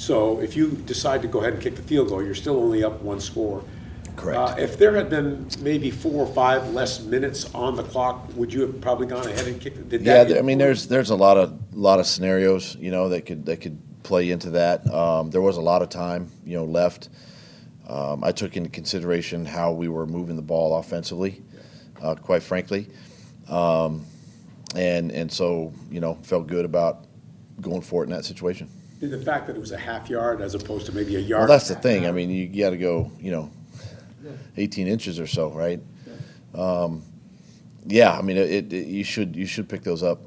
So if you decide to go ahead and kick the field goal, you're still only up one score. Correct. Uh, If there had been maybe four or five less minutes on the clock, would you have probably gone ahead and kicked? did Yeah, I mean, there's there's a lot of lot of scenarios, you know, that could that could play into that. Um, there was a lot of time, you know, left. Um, I took into consideration how we were moving the ball offensively, uh, quite frankly, um, and and so you know felt good about going for it in that situation. Did the fact that it was a half yard as opposed to maybe a yard? Well, that's the thing. half I mean, you got to go, you know, 18 inches or so, right? Um, yeah, I mean, it, it, you should you should pick those up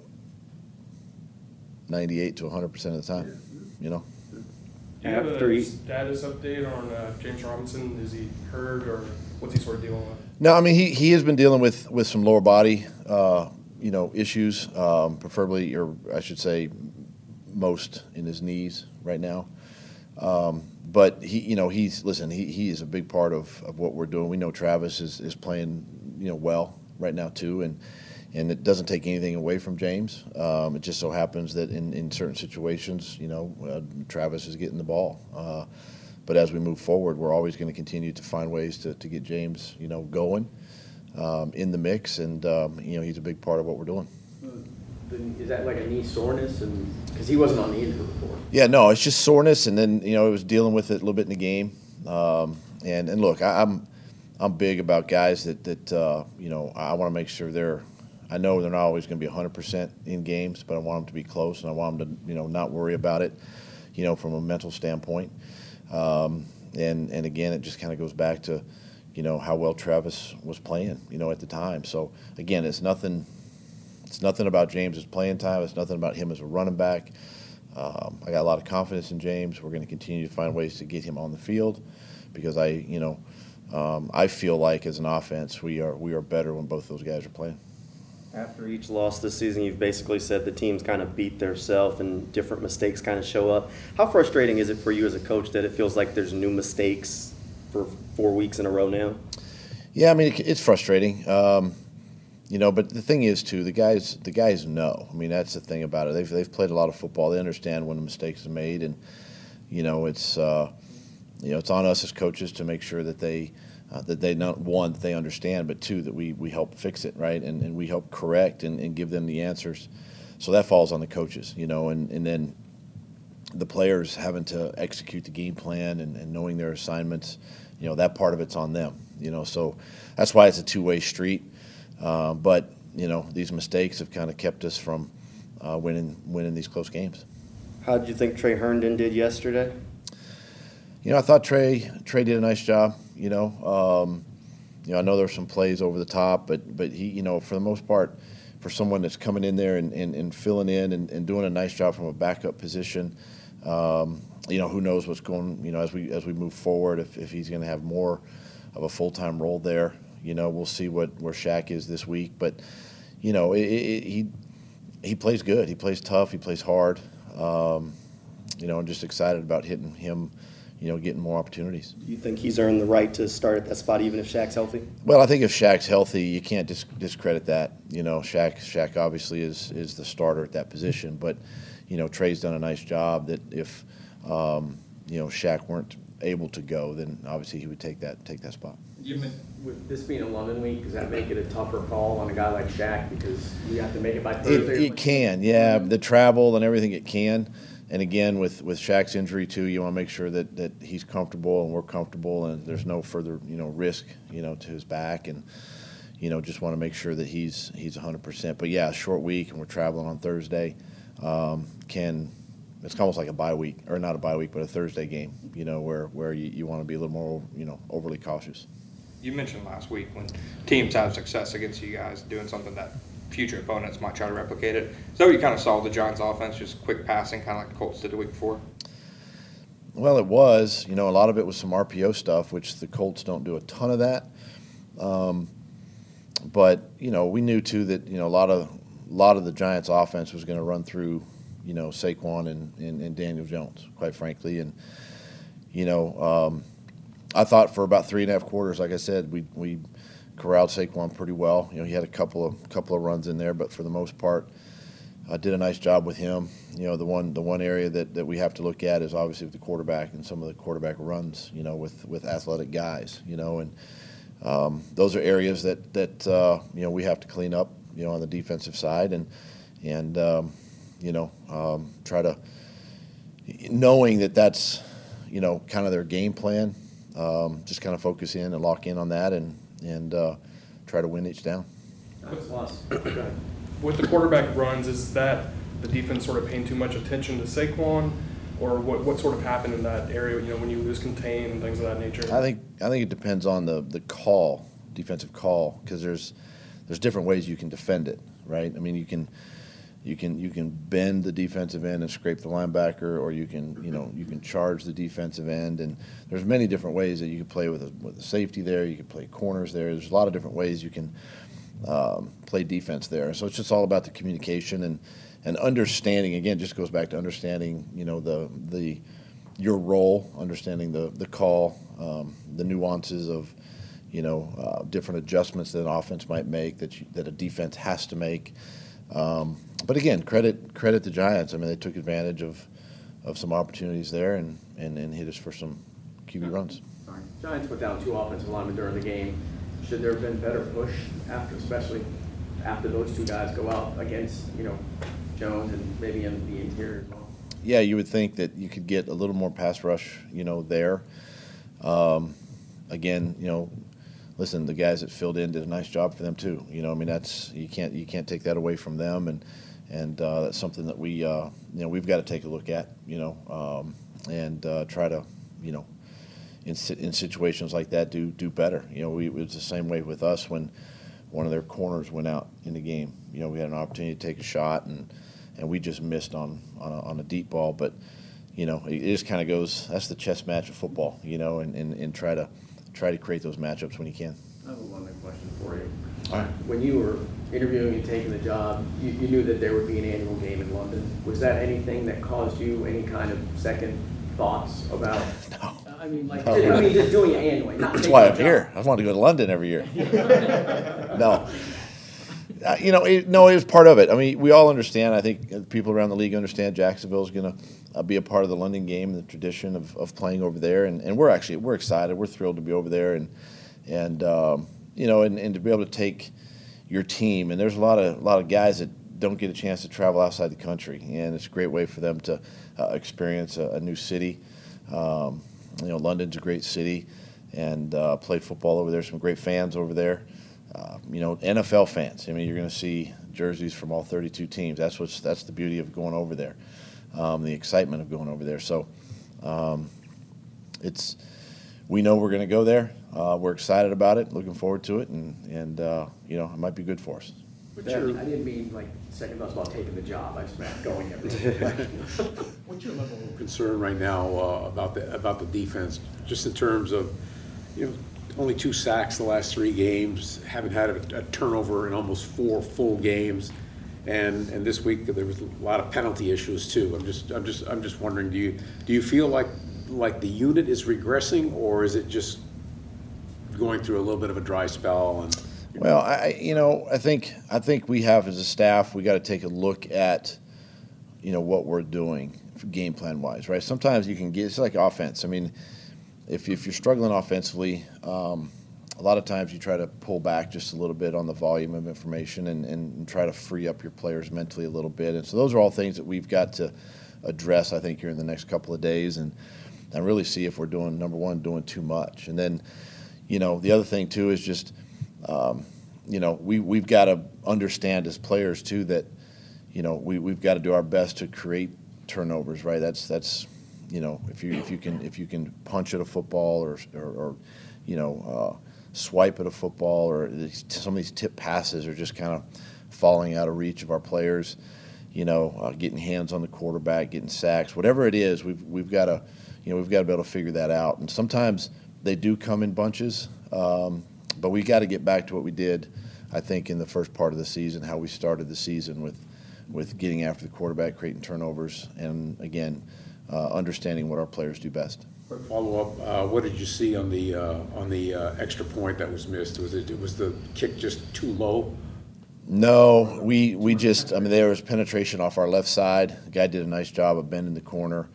98 to 100 percent of the time. You know. Do you have After a status update on uh, James Robinson? Is he hurt or what's he sort of dealing with? No, I mean he, he has been dealing with, with some lower body, uh, you know, issues, um, preferably, or I should say, most in his knees right now. Um, but he, you know, he's listen. He, he is a big part of, of what we're doing. We know Travis is, is playing, you know, well right now too, and and it doesn't take anything away from James. Um, it just so happens that in, in certain situations, you know, uh, Travis is getting the ball. Uh, but as we move forward, we're always going to continue to find ways to, to get James, you know, going um, in the mix, and um, you know, he's a big part of what we're doing. Is that like a knee soreness and, because he wasn't on the injury report? Yeah, no, it's just soreness, and then you know, it was dealing with it a little bit in the game. Um, and and look, I, I'm I'm big about guys that that uh, you know I want to make sure they're. I know they're not always going to be 100% in games, but I want them to be close, and I want them to you know not worry about it, you know, from a mental standpoint. Um, and and again, it just kind of goes back to, you know, how well Travis was playing, you know, at the time. So again, it's nothing. It's nothing about James's playing time. It's nothing about him as a running back. Um, I got a lot of confidence in James. We're going to continue to find ways to get him on the field because I, you know, um, I feel like as an offense we are we are better when both those guys are playing. After each loss this season, you've basically said the teams kind of beat theirself and different mistakes kind of show up. How frustrating is it for you as a coach that it feels like there's new mistakes for four weeks in a row now? Yeah, I mean it, it's frustrating, um, you know. But the thing is, too, the guys the guys know. I mean, that's the thing about it. They've they've played a lot of football. They understand when a mistake is made, and you know it's uh, you know it's on us as coaches to make sure that they uh, that they not one that they understand, but two that we we help fix it right, and, and we help correct and, and give them the answers. So that falls on the coaches, you know, and and then the players having to execute the game plan and, and knowing their assignments, you know, that part of it's on them, you know. So that's why it's a two-way street. Uh, but you know, these mistakes have kind of kept us from uh, winning winning these close games. How did you think Tre Herndon did yesterday? You know, I thought Tre Tre did a nice job. You know, um, you know, I know there were some plays over the top, but but he, you know, for the most part, for someone that's coming in there and, and, and filling in and, and doing a nice job from a backup position, um, you know, who knows what's going, you know, as we as we move forward, if, if he's going to have more of a full time role there, you know, we'll see what where Shaq is this week, but you know, it, it, he he plays good, he plays tough, he plays hard, um, you know, I'm just excited about hitting him you know, getting more opportunities. Do you think he's earned the right to start at that spot even if Shaq's healthy? Well, I think if Shaq's healthy, you can't dis- discredit that. You know, Shaq Shaq obviously is is the starter at that position, but you know Tre's done a nice job. That if um, you know Shaq weren't able to go, then obviously he would take that take that spot. You mean, with this being a London week, does that make it a tougher call on a guy like Shaq because you have to make it by It, Thursday? it can, yeah, the travel and everything it can. And again, with, with Shaq's injury too, you want to make sure that, that he's comfortable and we're comfortable, and there's no further you know risk you know to his back, and you know just want to make sure that he's he's 100. percent But yeah, short week, and we're traveling on Thursday. Um, can it's almost like a bye week, or not a bye week, but a Thursday game. You know where where you, you want to be a little more you know overly cautious. You mentioned last week when teams have success against you guys doing something that future opponents might try to replicate it. Is that what you kind of saw the Giants offense, just quick passing, kind of like the Colts did the week before? Well, it was. You know, a lot of it was some RPO stuff, which the Colts don't do a ton of that. Um, but you know, we knew too that you know a lot of a lot of the Giants' offense was going to run through, you know, Saquon and, and, and Daniel Jones, quite frankly, and you know, um, I thought for about three and a half quarters, like I said, we we corralled Saquon pretty well. You know, he had a couple of couple of runs in there, but for the most part, I did a nice job with him. You know, the one the one area that, that we have to look at is obviously with the quarterback and some of the quarterback runs. You know, with with athletic guys. You know, and um, those are areas that that uh, you know we have to clean up. You know, on the defensive side and and um, you know um, try to knowing that that's you know kind of their game plan. Um, just kind of focus in and lock in on that and and uh, try to win each down. With the quarterback runs, is that the defense sort of paying too much attention to Saquon? Or what, what sort of happened in that area, you know, when you lose contain and things of that nature? I think I think it depends on the the call, defensive call, because there's there's different ways you can defend it, right? I mean, you can you can you can bend the defensive end and scrape the linebacker, or you can you know you can charge the defensive end, and there's many different ways that you can play with a, with a safety there. You can play corners there. There's a lot of different ways you can um, play defense there. So it's just all about the communication and and understanding. Again, just goes back to understanding you know the the your role, understanding the the call, um, the nuances of you know uh, different adjustments that an offense might make that you, that a defense has to make. Um, but again, credit credit the Giants. I mean, they took advantage of of some opportunities there and and, and hit us for some QB runs. Sorry. Giants put down two offensive linemen during the game. Should there have been better push after, especially after those two guys go out against, you know, Jones and maybe in the interior as well? yeah, you would think that you could get a little more pass rush, you know, there. Um, again, you know, listen, the guys that filled in did a nice job for them too. You know, I mean, that's you can't you can't take that away from them, and and uh, that's something that we uh, you know we've got to take a look at, you know, um, and uh, try to you know in in situations like that do do better. You know, we, it was the same way with us when one of their corners went out in the game. You know, we had an opportunity to take a shot and and we just missed on on a, on a deep ball, but you know, it, just kind of goes. That's the chess match of football, you know, and, and, and try to try to create those matchups when you can. I have one other question for you. All right. When you were interviewing and taking the job, you, you knew that there would be an annual game in London. Was that anything that caused you any kind of second thoughts about? No. I mean, like, No. I mean, just doing it annually, That's why I'm here. I want to go to London every year. no. Uh, you know, it, no, it was part of it. I mean, we all understand. I think uh, people around the league understand Jacksonville is going to uh, be a part of the London game, the tradition of, of playing over there, and, and we're actually we're excited. We're thrilled to be over there, and and um, you know, and, and to be able to take your team. And there's a lot of a lot of guys that don't get a chance to travel outside the country, and it's a great way for them to uh, experience a, a new city. Um, you know, London's a great city, and uh, play football over there. Some great fans over there. Uh, you know, NFL fans. I mean, you're going to see jerseys from all 32 teams. That's what's that's the beauty of going over there, um, the excitement of going over there. So, um, it's we know we're going to go there. Uh, we're excited about it, looking forward to it, and and uh, you know, it might be good for us. Yeah, you're- I didn't mean like second thoughts about taking the job. I just meant going every day. What's your level of concern right now uh, about the, about the defense, just in terms of, you know, only two sacks the last three games, haven't had a a turnover in almost four full games, and, and this week there was a lot of penalty issues too. I'm just, I'm just, I'm just wondering, do you, do you feel like, like the unit is regressing, or is it just going through a little bit of a dry spell and? Well, I, you know, I think I think we have as a staff, we got to take a look at, you know, what we're doing game plan wise, right? Sometimes you can get it's like offense. I mean, if if you're struggling offensively, um, a lot of times you try to pull back just a little bit on the volume of information and, and, try to free up your players mentally a little bit. And so those are all things that we've got to address, I think, here in the next couple of days, and and really see if we're doing number one, doing too much, and then, you know, the other thing too is just um, you know, we, we've got to understand as players too that, you know, we, we've got to do our best to create turnovers, right? That's, that's, you know, if you, if you can, if you can punch at a football or, or, or you know, uh, swipe at a football or some of these tip passes are just kind of falling out of reach of our players, you know, uh, getting hands on the quarterback, getting sacks, whatever it is, we've, we've got to, you know, we've got to be able to figure that out. And sometimes they do come in bunches. Um, but we got to get back to what we did, I think, in the first part of the season, how we started the season with, with getting after the quarterback, creating turnovers, and again, understanding what our players do best. Quick follow-up, uh, what did you see on the, uh, on the uh, extra point that was missed? Was it, was the kick just too low? No, we, we just, I mean, there was penetration off our left side. The guy did a nice job of bending the corner,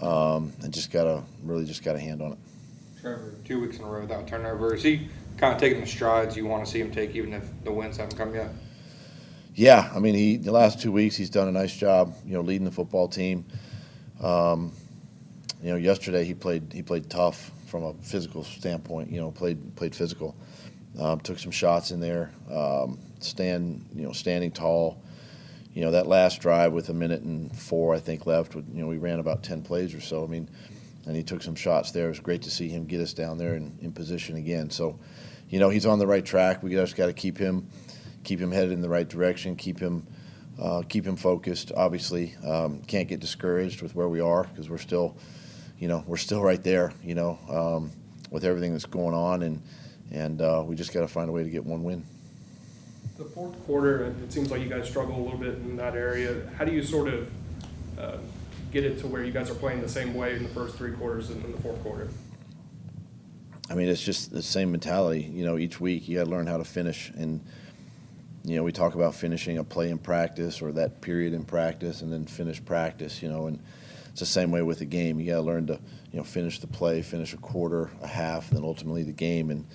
um, and just got a, really just got a hand on it. Trevor, two weeks in a row without turnover. Is he kind of taking the strides you want to see him take, even if the wins haven't come yet? Yeah, I mean, he, the last two weeks, he's done a nice job, you know, leading the football team. Um, you know, yesterday he played, he played tough from a physical standpoint, you know, played, played physical. Um, took some shots in there, um, stand, you know, standing tall. You know, that last drive with a minute and four, I think, left, with, you know, we ran about 10 plays or so. I mean, and he took some shots there. It was great to see him get us down there and in position again. So, you know, he's on the right track. We just got to keep him, keep him headed in the right direction. Keep him, uh, keep him focused. Obviously, um, can't get discouraged with where we are because we're still, you know, we're still right there. You know, um, with everything that's going on, and and uh, we just got to find a way to get one win. The fourth quarter, it seems like you guys struggle a little bit in that area. How do you sort of uh, get it to where you guys are playing the same way in the first three quarters and in the fourth quarter? I mean, it's just the same mentality. You know, each week you got to learn how to finish. And, you know, we talk about finishing a play in practice or that period in practice and then finish practice, you know, and it's the same way with the game. You got to learn to, you know, finish the play, finish a quarter, a half, and then ultimately the game. And,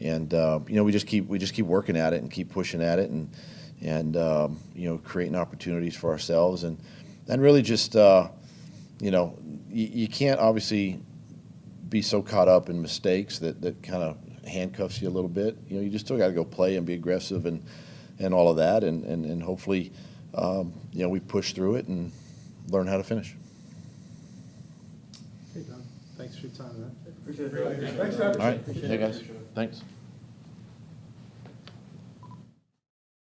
and uh, you know, we just keep we just keep working at it and keep pushing at it and, and um, you know, creating opportunities for ourselves and, and really just, uh, you know, you, you can't obviously be so caught up in mistakes that, that kind of handcuffs you a little bit. You know, you just still got to go play and be aggressive and, and all of that, and, and, and hopefully, um, you know, we push through it and learn how to finish. Hey, Don, thanks for your time, man. Appreciate it. Thanks, Don. All right, hey guys, thanks.